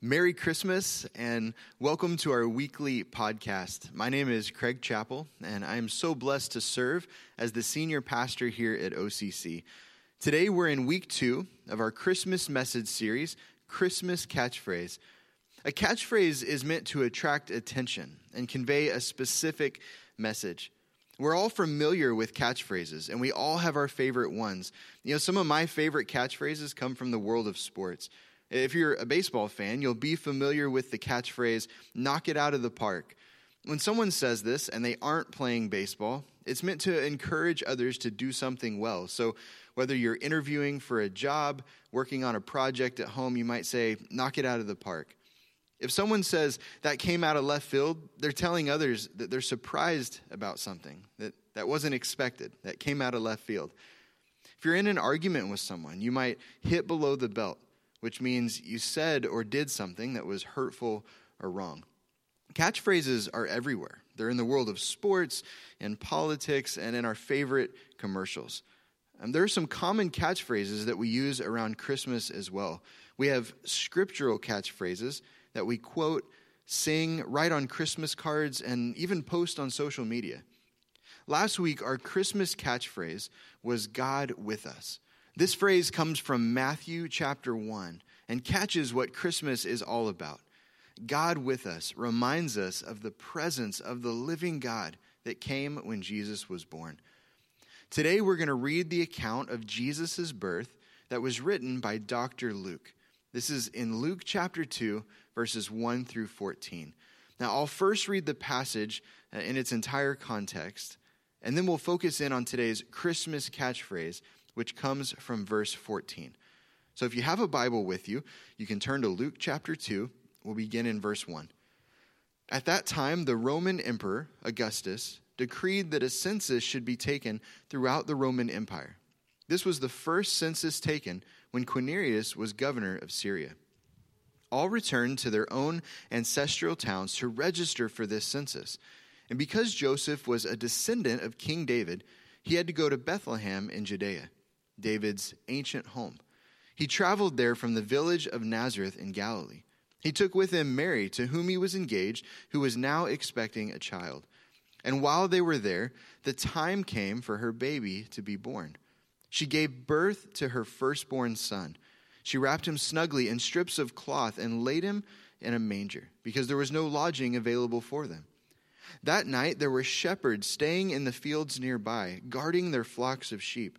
Merry Christmas and welcome to our weekly podcast. My name is Craig Chappell, and I am so blessed to serve as the senior pastor here at OCC. Today, we're in week two of our Christmas message series, Christmas Catchphrase. A catchphrase is meant to attract attention and convey a specific message. We're all familiar with catchphrases, and we all have our favorite ones. You know, some of my favorite catchphrases come from the world of sports. If you're a baseball fan, you'll be familiar with the catchphrase, knock it out of the park. When someone says this and they aren't playing baseball, it's meant to encourage others to do something well. So, whether you're interviewing for a job, working on a project at home, you might say, knock it out of the park. If someone says that came out of left field, they're telling others that they're surprised about something that, that wasn't expected, that came out of left field. If you're in an argument with someone, you might hit below the belt which means you said or did something that was hurtful or wrong. Catchphrases are everywhere. They're in the world of sports and politics and in our favorite commercials. And there are some common catchphrases that we use around Christmas as well. We have scriptural catchphrases that we quote, sing, write on Christmas cards, and even post on social media. Last week, our Christmas catchphrase was God with us. This phrase comes from Matthew chapter 1 and catches what Christmas is all about. God with us reminds us of the presence of the living God that came when Jesus was born. Today we're going to read the account of Jesus' birth that was written by Dr. Luke. This is in Luke chapter 2, verses 1 through 14. Now, I'll first read the passage uh, in its entire context, and then we'll focus in on today's Christmas catchphrase which comes from verse 14. So if you have a Bible with you, you can turn to Luke chapter 2. We'll begin in verse 1. At that time, the Roman Emperor, Augustus, decreed that a census should be taken throughout the Roman Empire. This was the first census taken when Quirinius was governor of Syria. All returned to their own ancestral towns to register for this census. And because Joseph was a descendant of King David, he had to go to Bethlehem in Judea David's ancient home. He traveled there from the village of Nazareth in Galilee. He took with him Mary, to whom he was engaged, who was now expecting a child. And while they were there, the time came for her baby to be born. She gave birth to her firstborn son. She wrapped him snugly in strips of cloth and laid him in a manger, because there was no lodging available for them. That night there were shepherds staying in the fields nearby, guarding their flocks of sheep.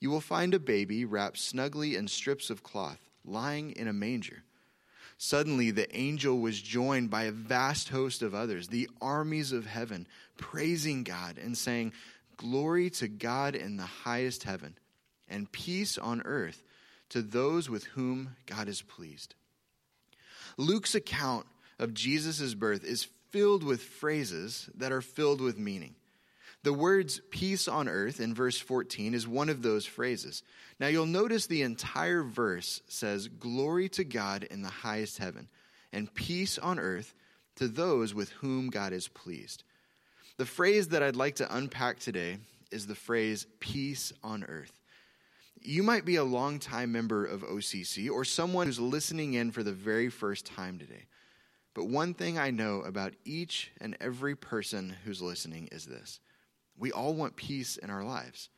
you will find a baby wrapped snugly in strips of cloth, lying in a manger. Suddenly, the angel was joined by a vast host of others, the armies of heaven, praising God and saying, Glory to God in the highest heaven, and peace on earth to those with whom God is pleased. Luke's account of Jesus' birth is filled with phrases that are filled with meaning. The words peace on earth in verse 14 is one of those phrases. Now you'll notice the entire verse says, Glory to God in the highest heaven, and peace on earth to those with whom God is pleased. The phrase that I'd like to unpack today is the phrase peace on earth. You might be a longtime member of OCC or someone who's listening in for the very first time today. But one thing I know about each and every person who's listening is this we all want peace in our lives.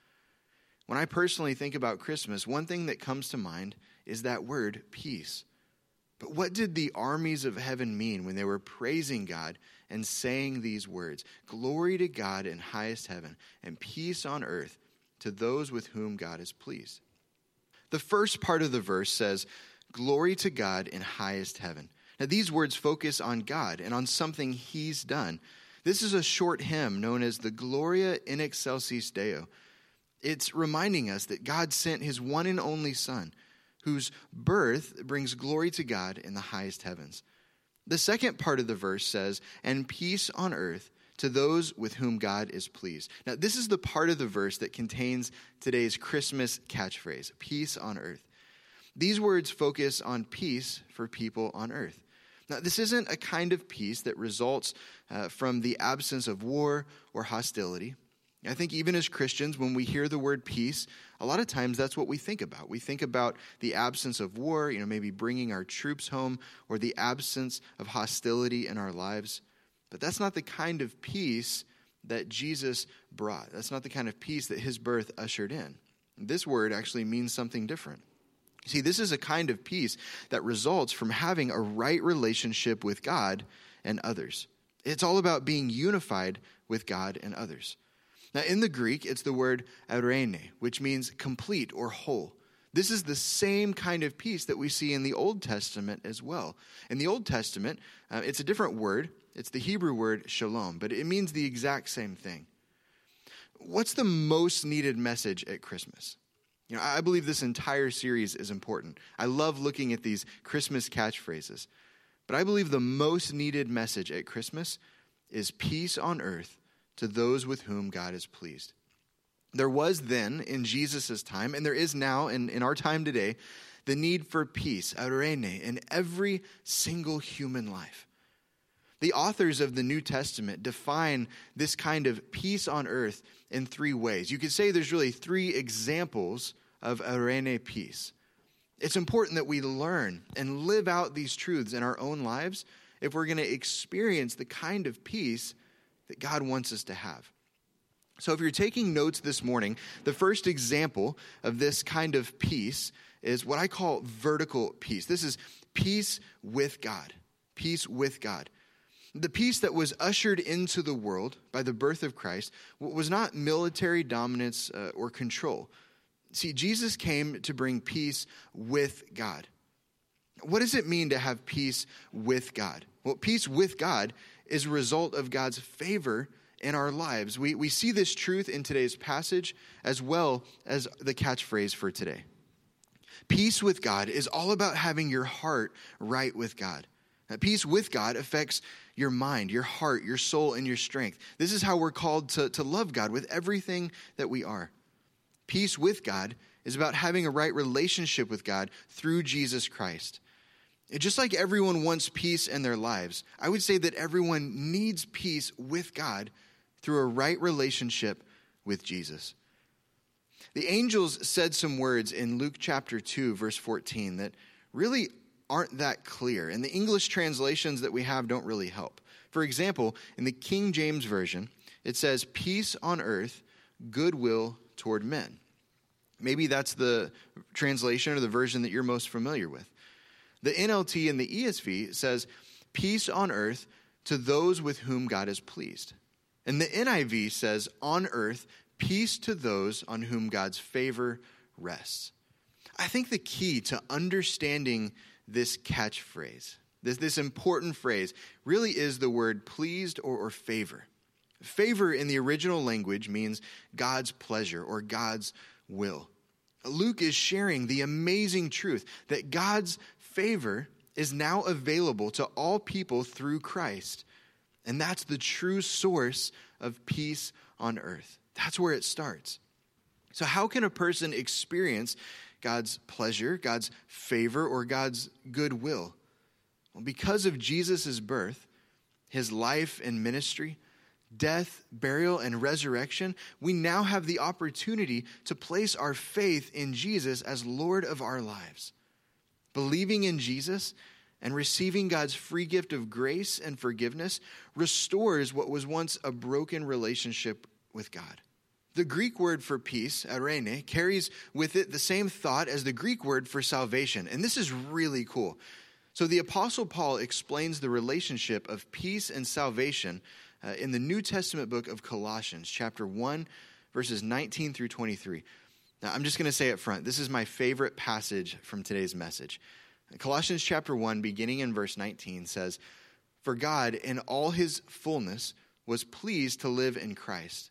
When I personally think about Christmas, one thing that comes to mind is that word, peace. But what did the armies of heaven mean when they were praising God and saying these words? Glory to God in highest heaven, and peace on earth to those with whom God is pleased. The first part of the verse says, Glory to God in highest heaven. Now, these words focus on God and on something He's done. This is a short hymn known as the Gloria in Excelsis Deo. It's reminding us that God sent his one and only Son, whose birth brings glory to God in the highest heavens. The second part of the verse says, and peace on earth to those with whom God is pleased. Now, this is the part of the verse that contains today's Christmas catchphrase peace on earth. These words focus on peace for people on earth. Now, this isn't a kind of peace that results uh, from the absence of war or hostility. I think even as Christians, when we hear the word peace, a lot of times that's what we think about. We think about the absence of war, you know, maybe bringing our troops home, or the absence of hostility in our lives. But that's not the kind of peace that Jesus brought. That's not the kind of peace that his birth ushered in. This word actually means something different. See, this is a kind of peace that results from having a right relationship with God and others. It's all about being unified with God and others. Now, in the Greek, it's the word eirene, which means complete or whole. This is the same kind of peace that we see in the Old Testament as well. In the Old Testament, uh, it's a different word. It's the Hebrew word shalom, but it means the exact same thing. What's the most needed message at Christmas? You know, I believe this entire series is important. I love looking at these Christmas catchphrases. But I believe the most needed message at Christmas is peace on earth to those with whom God is pleased. There was then in Jesus' time, and there is now in, in our time today, the need for peace, eirene, in every single human life. The authors of the New Testament define this kind of peace on earth in three ways. You could say there's really three examples of eirene peace. It's important that we learn and live out these truths in our own lives if we're going to experience the kind of peace that God wants us to have. So, if you're taking notes this morning, the first example of this kind of peace is what I call vertical peace. This is peace with God. Peace with God. The peace that was ushered into the world by the birth of Christ was not military dominance uh, or control. See, Jesus came to bring peace with God. What does it mean to have peace with God? Well, peace with God is a result of God's favor in our lives. We, we see this truth in today's passage as well as the catchphrase for today. Peace with God is all about having your heart right with God. Peace with God affects your mind, your heart, your soul, and your strength. This is how we're called to, to love God with everything that we are. Peace with God is about having a right relationship with God through Jesus Christ. just like everyone wants peace in their lives, I would say that everyone needs peace with God through a right relationship with Jesus. The angels said some words in Luke chapter 2, verse 14, that really aren't that clear, and the English translations that we have don't really help. For example, in the King James Version, it says, Peace on earth, goodwill toward men. Maybe that's the translation or the version that you're most familiar with. The NLT and the ESV says, Peace on earth to those with whom God is pleased. And the NIV says, On earth, peace to those on whom God's favor rests. I think the key to understanding this catchphrase, this, this important phrase, really is the word pleased or, or favor. Favor in the original language means God's pleasure or God's will. Luke is sharing the amazing truth that God's favor is now available to all people through Christ. And that's the true source of peace on earth. That's where it starts. So, how can a person experience God's pleasure, God's favor, or God's goodwill? Well, because of Jesus' birth, his life and ministry, death, burial, and resurrection, we now have the opportunity to place our faith in Jesus as Lord of our lives. Believing in Jesus and receiving God's free gift of grace and forgiveness restores what was once a broken relationship with God. The Greek word for peace, eirene, carries with it the same thought as the Greek word for salvation. And this is really cool. So the Apostle Paul explains the relationship of peace and salvation uh, in the New Testament book of Colossians, chapter 1, verses 19 through 23. Now, I'm just going to say up front, this is my favorite passage from today's message. Colossians chapter 1, beginning in verse 19, says, For God, in all his fullness, was pleased to live in Christ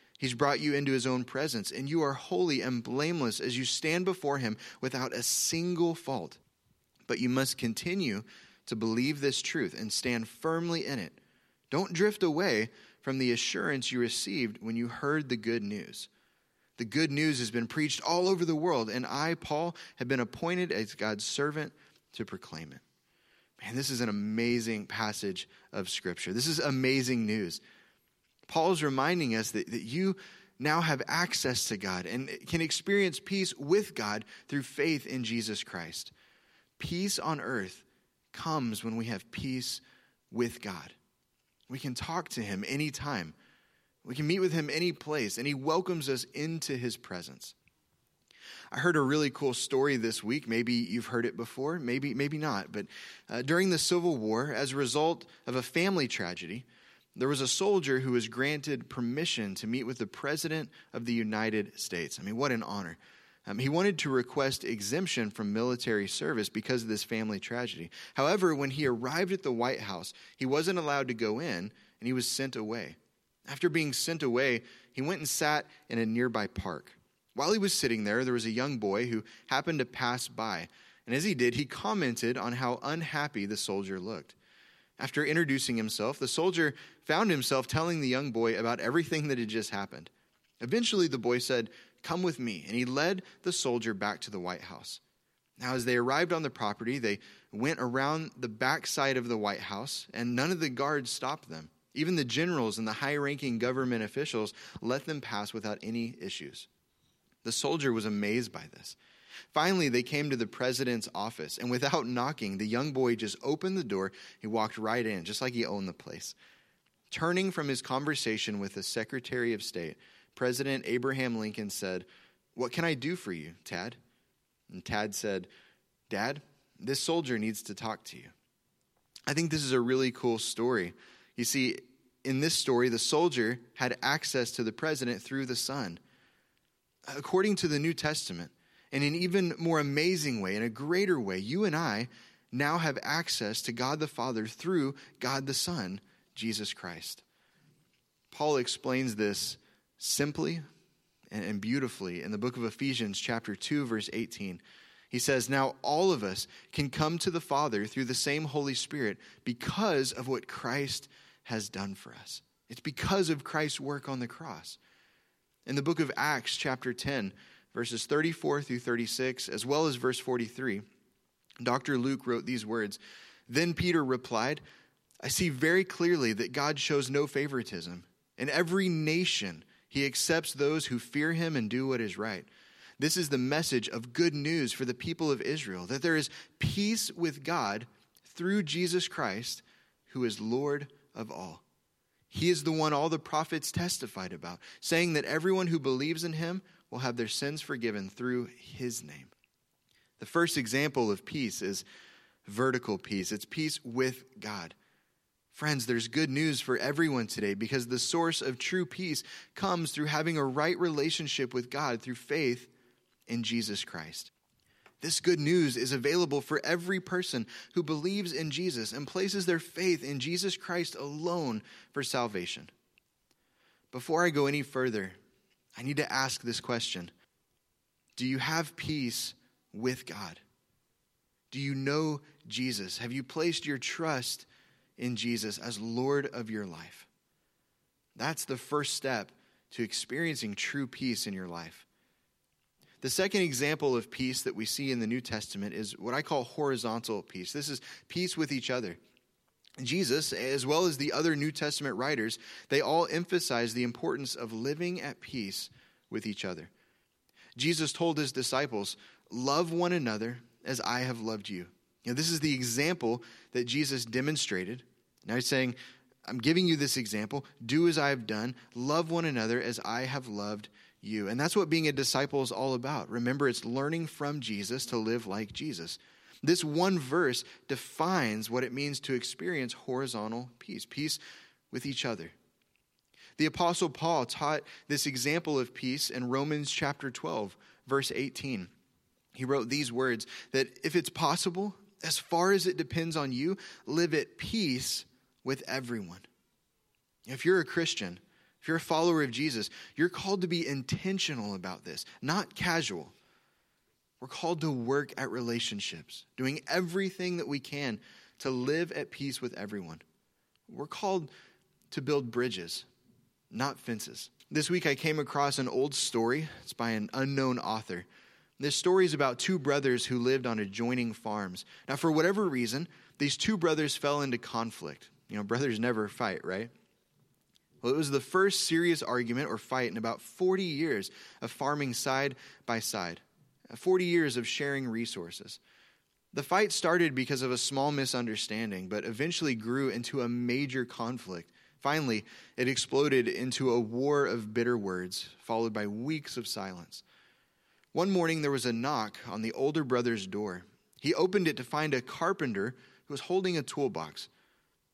he's brought you into his own presence, and you are holy and blameless as you stand before him without a single fault. But you must continue to believe this truth and stand firmly in it. Don't drift away from the assurance you received when you heard the good news. The good news has been preached all over the world, and I, Paul, have been appointed as God's servant to proclaim it. Man, this is an amazing passage of Scripture. This is amazing news. Paul is reminding us that, that you now have access to God and can experience peace with God through faith in Jesus Christ. Peace on earth comes when we have peace with God. We can talk to him anytime. We can meet with him any place, and he welcomes us into his presence. I heard a really cool story this week. Maybe you've heard it before, maybe, maybe not. But uh, during the Civil War, as a result of a family tragedy, there was a soldier who was granted permission to meet with the President of the United States. I mean, what an honor. Um, he wanted to request exemption from military service because of this family tragedy. However, when he arrived at the White House, he wasn't allowed to go in and he was sent away. After being sent away, he went and sat in a nearby park. While he was sitting there, there was a young boy who happened to pass by. And as he did, he commented on how unhappy the soldier looked. After introducing himself, the soldier found himself telling the young boy about everything that had just happened. Eventually, the boy said, Come with me. And he led the soldier back to the White House. Now, as they arrived on the property, they went around the back side of the White House, and none of the guards stopped them. Even the generals and the high ranking government officials let them pass without any issues. The soldier was amazed by this. Finally, they came to the president's office, and without knocking, the young boy just opened the door. He walked right in, just like he owned the place. Turning from his conversation with the Secretary of State, President Abraham Lincoln said, What can I do for you, Tad? And Tad said, Dad, this soldier needs to talk to you. I think this is a really cool story. You see, in this story, the soldier had access to the president through the son. According to the New Testament, in an even more amazing way, in a greater way, you and I now have access to God the Father through God the Son, Jesus Christ. Paul explains this simply and beautifully in the book of Ephesians, chapter 2, verse 18. He says, Now all of us can come to the Father through the same Holy Spirit because of what Christ has done for us. It's because of Christ's work on the cross. In the book of Acts, chapter 10, verses 34 through 36, as well as verse 43, Dr. Luke wrote these words Then Peter replied, I see very clearly that God shows no favoritism. In every nation, he accepts those who fear him and do what is right. This is the message of good news for the people of Israel that there is peace with God through Jesus Christ, who is Lord of all. He is the one all the prophets testified about, saying that everyone who believes in him will have their sins forgiven through his name. The first example of peace is vertical peace, it's peace with God. Friends, there's good news for everyone today because the source of true peace comes through having a right relationship with God through faith in Jesus Christ. This good news is available for every person who believes in Jesus and places their faith in Jesus Christ alone for salvation. Before I go any further, I need to ask this question Do you have peace with God? Do you know Jesus? Have you placed your trust in Jesus as Lord of your life. That's the first step to experiencing true peace in your life. The second example of peace that we see in the New Testament is what I call horizontal peace. This is peace with each other. Jesus, as well as the other New Testament writers, they all emphasize the importance of living at peace with each other. Jesus told his disciples, Love one another as I have loved you. You know, this is the example that Jesus demonstrated. Now he's saying, I'm giving you this example. Do as I have done. Love one another as I have loved you. And that's what being a disciple is all about. Remember, it's learning from Jesus to live like Jesus. This one verse defines what it means to experience horizontal peace, peace with each other. The Apostle Paul taught this example of peace in Romans chapter 12, verse 18. He wrote these words that if it's possible, as far as it depends on you, live at peace with everyone. If you're a Christian, if you're a follower of Jesus, you're called to be intentional about this, not casual. We're called to work at relationships, doing everything that we can to live at peace with everyone. We're called to build bridges, not fences. This week I came across an old story. It's by an unknown author. This story is about two brothers who lived on adjoining farms. Now, for whatever reason, these two brothers fell into conflict. You know, brothers never fight, right? Well, it was the first serious argument or fight in about 40 years of farming side by side, 40 years of sharing resources. The fight started because of a small misunderstanding, but eventually grew into a major conflict. Finally, it exploded into a war of bitter words, followed by weeks of silence. One morning, there was a knock on the older brother's door. He opened it to find a carpenter who was holding a toolbox.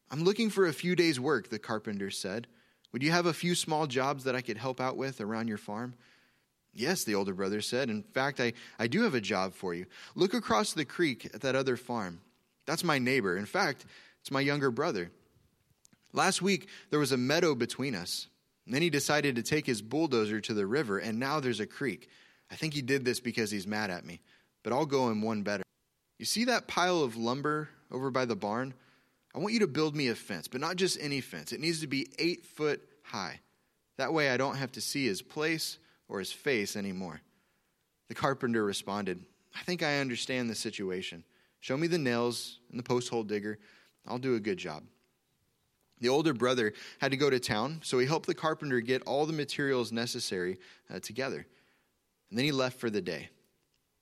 I'm looking for a few days' work, the carpenter said. Would you have a few small jobs that I could help out with around your farm? Yes, the older brother said. In fact, I, I do have a job for you. Look across the creek at that other farm. That's my neighbor. In fact, it's my younger brother. Last week, there was a meadow between us. Then he decided to take his bulldozer to the river, and now there's a creek. I think he did this because he's mad at me, but I'll go him one better. You see that pile of lumber over by the barn? I want you to build me a fence, but not just any fence. It needs to be eight foot high. That way I don't have to see his place or his face anymore. The carpenter responded, I think I understand the situation. Show me the nails and the post hole digger. I'll do a good job. The older brother had to go to town, so he helped the carpenter get all the materials necessary uh, together and then he left for the day.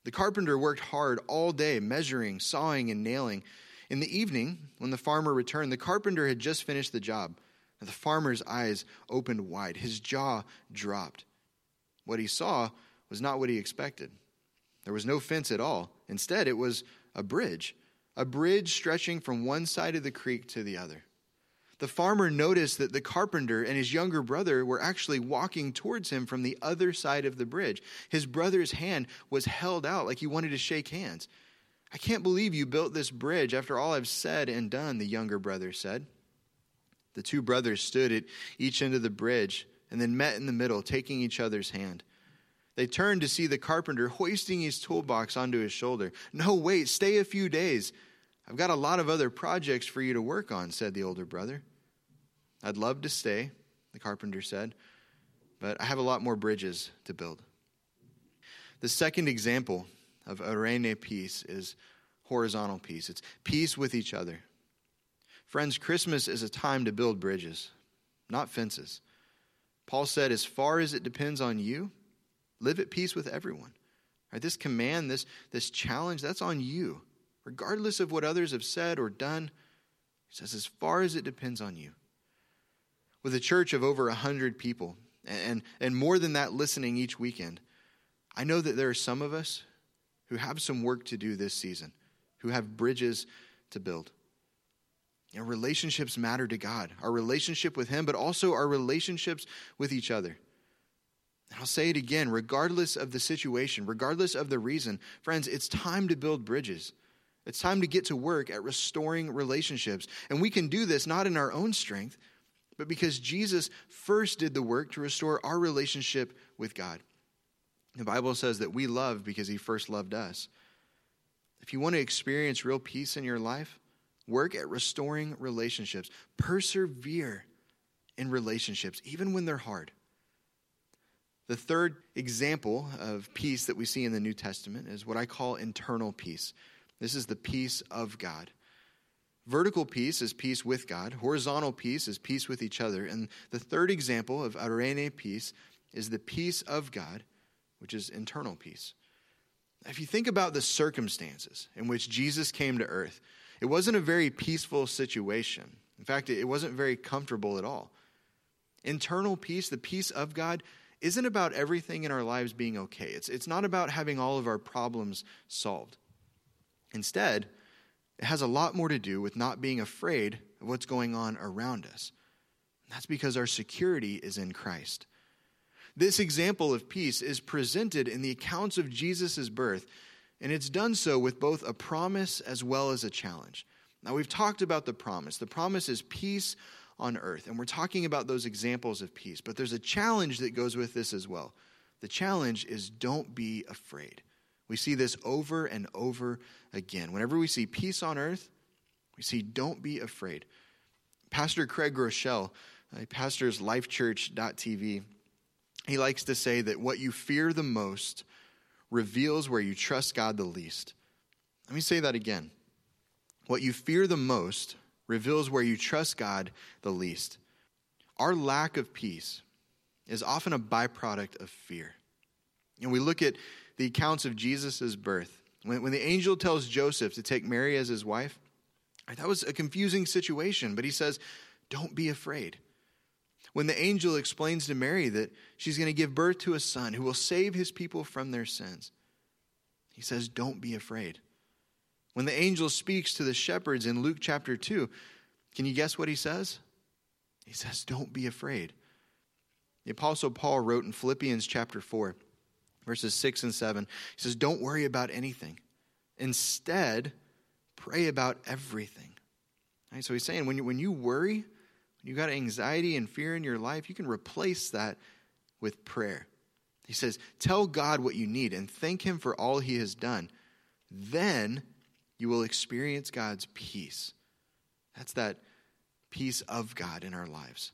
The carpenter worked hard all day, measuring, sawing, and nailing. In the evening, when the farmer returned, the carpenter had just finished the job. The farmer's eyes opened wide, his jaw dropped. What he saw was not what he expected. There was no fence at all. Instead, it was a bridge, a bridge stretching from one side of the creek to the other the farmer noticed that the carpenter and his younger brother were actually walking towards him from the other side of the bridge. His brother's hand was held out like he wanted to shake hands. I can't believe you built this bridge after all I've said and done, the younger brother said. The two brothers stood at each end of the bridge and then met in the middle, taking each other's hand. They turned to see the carpenter hoisting his toolbox onto his shoulder. No, wait, stay a few days. I've got a lot of other projects for you to work on, said the older brother. I'd love to stay, the carpenter said, but I have a lot more bridges to build. The second example of eirene peace is horizontal peace. It's peace with each other. Friends, Christmas is a time to build bridges, not fences. Paul said, as far as it depends on you, live at peace with everyone. Right, this command, this, this challenge, that's on you regardless of what others have said or done. He says, as far as it depends on you. With a church of over 100 people, and, and more than that listening each weekend, I know that there are some of us who have some work to do this season, who have bridges to build. You know, relationships matter to God, our relationship with Him, but also our relationships with each other. And I'll say it again, regardless of the situation, regardless of the reason, friends, it's time to build bridges. It's time to get to work at restoring relationships. And we can do this not in our own strength, but because Jesus first did the work to restore our relationship with God. The Bible says that we love because he first loved us. If you want to experience real peace in your life, work at restoring relationships. Persevere in relationships, even when they're hard. The third example of peace that we see in the New Testament is what I call internal peace. This is the peace of God. Vertical peace is peace with God. Horizontal peace is peace with each other. And the third example of eirene peace is the peace of God, which is internal peace. If you think about the circumstances in which Jesus came to earth, it wasn't a very peaceful situation. In fact, it wasn't very comfortable at all. Internal peace, the peace of God, isn't about everything in our lives being okay. It's, it's not about having all of our problems solved. Instead, it has a lot more to do with not being afraid of what's going on around us. That's because our security is in Christ. This example of peace is presented in the accounts of Jesus' birth, and it's done so with both a promise as well as a challenge. Now, we've talked about the promise. The promise is peace on earth, and we're talking about those examples of peace, but there's a challenge that goes with this as well. The challenge is don't be afraid. We see this over and over again. Whenever we see peace on earth, we see don't be afraid. Pastor Craig Groeschel, he pastors lifechurch.tv, he likes to say that what you fear the most reveals where you trust God the least. Let me say that again. What you fear the most reveals where you trust God the least. Our lack of peace is often a byproduct of fear. And we look at the accounts of Jesus' birth. When, when the angel tells Joseph to take Mary as his wife, that was a confusing situation, but he says, Don't be afraid. When the angel explains to Mary that she's going to give birth to a son who will save his people from their sins, he says, Don't be afraid. When the angel speaks to the shepherds in Luke chapter 2, can you guess what he says? He says, Don't be afraid. The Apostle Paul wrote in Philippians chapter 4, verses 6 and 7, he says, Don't worry about anything. Instead, pray about everything. Right, so he's saying when you, when you worry, you got anxiety and fear in your life, you can replace that with prayer. He says, Tell God what you need and thank Him for all He has done. Then you will experience God's peace. That's that peace of God in our lives.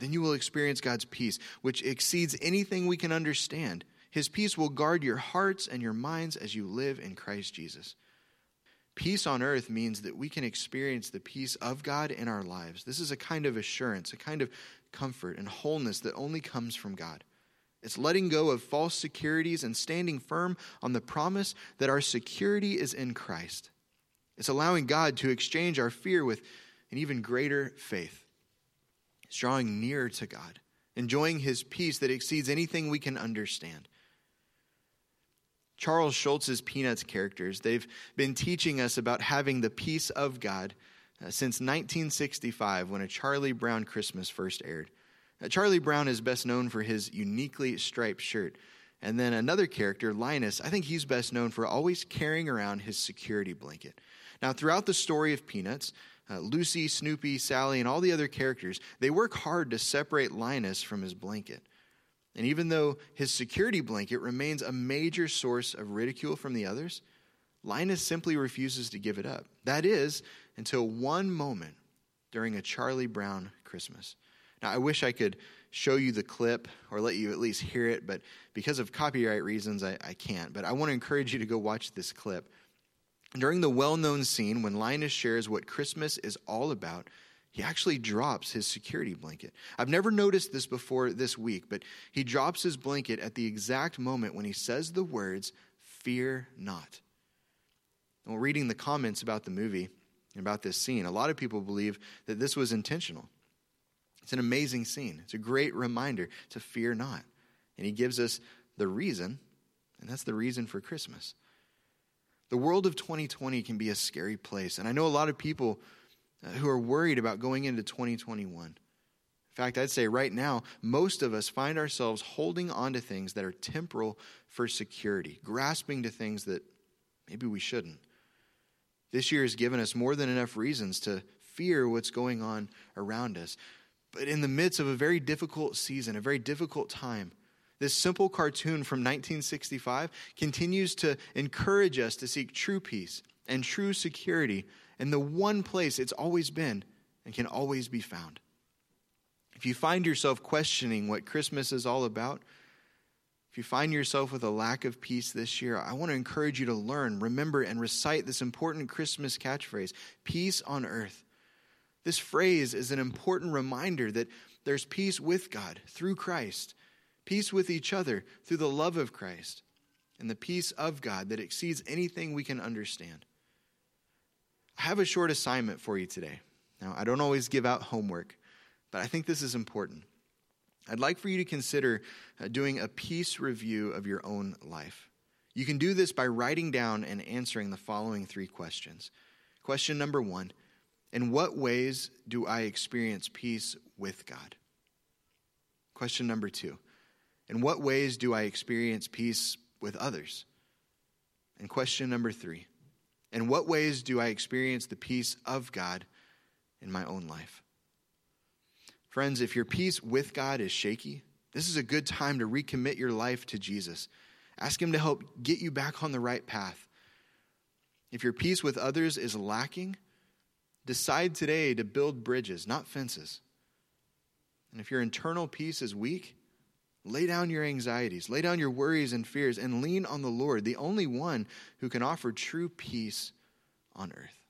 Then you will experience God's peace, which exceeds anything we can understand. His peace will guard your hearts and your minds as you live in Christ Jesus. Peace on earth means that we can experience the peace of God in our lives. This is a kind of assurance, a kind of comfort and wholeness that only comes from God. It's letting go of false securities and standing firm on the promise that our security is in Christ. It's allowing God to exchange our fear with an even greater faith. It's drawing nearer to God, enjoying His peace that exceeds anything we can understand. Charles Schulz's Peanuts characters, they've been teaching us about having the peace of God uh, since 1965 when a Charlie Brown Christmas first aired. Uh, Charlie Brown is best known for his uniquely striped shirt. And then another character, Linus, I think he's best known for always carrying around his security blanket. Now, throughout the story of Peanuts, uh, Lucy, Snoopy, Sally, and all the other characters, they work hard to separate Linus from his blanket. And even though his security blanket remains a major source of ridicule from the others, Linus simply refuses to give it up. That is, until one moment during a Charlie Brown Christmas. Now, I wish I could show you the clip or let you at least hear it, but because of copyright reasons, I, I can't. But I want to encourage you to go watch this clip. During the well known scene when Linus shares what Christmas is all about, he actually drops his security blanket. I've never noticed this before this week, but he drops his blanket at the exact moment when he says the words, Fear not. Well, reading the comments about the movie and about this scene, a lot of people believe that this was intentional. It's an amazing scene. It's a great reminder to fear not. And he gives us the reason, and that's the reason for Christmas. The world of 2020 can be a scary place, and I know a lot of people who are worried about going into 2021. In fact, I'd say right now, most of us find ourselves holding on to things that are temporal for security, grasping to things that maybe we shouldn't. This year has given us more than enough reasons to fear what's going on around us. But in the midst of a very difficult season, a very difficult time, this simple cartoon from 1965 continues to encourage us to seek true peace and true security in the one place it's always been and can always be found. If you find yourself questioning what Christmas is all about, if you find yourself with a lack of peace this year, I want to encourage you to learn, remember, and recite this important Christmas catchphrase peace on earth. This phrase is an important reminder that there's peace with God through Christ, peace with each other through the love of Christ, and the peace of God that exceeds anything we can understand. I have a short assignment for you today. Now, I don't always give out homework, but I think this is important. I'd like for you to consider uh, doing a peace review of your own life. You can do this by writing down and answering the following three questions. Question number one In what ways do I experience peace with God? Question number two In what ways do I experience peace with others? And question number three In what ways do I experience the peace of God in my own life? Friends, if your peace with God is shaky, this is a good time to recommit your life to Jesus. Ask Him to help get you back on the right path. If your peace with others is lacking, decide today to build bridges, not fences. And if your internal peace is weak, lay down your anxieties, lay down your worries and fears, and lean on the Lord, the only one who can offer true peace on earth.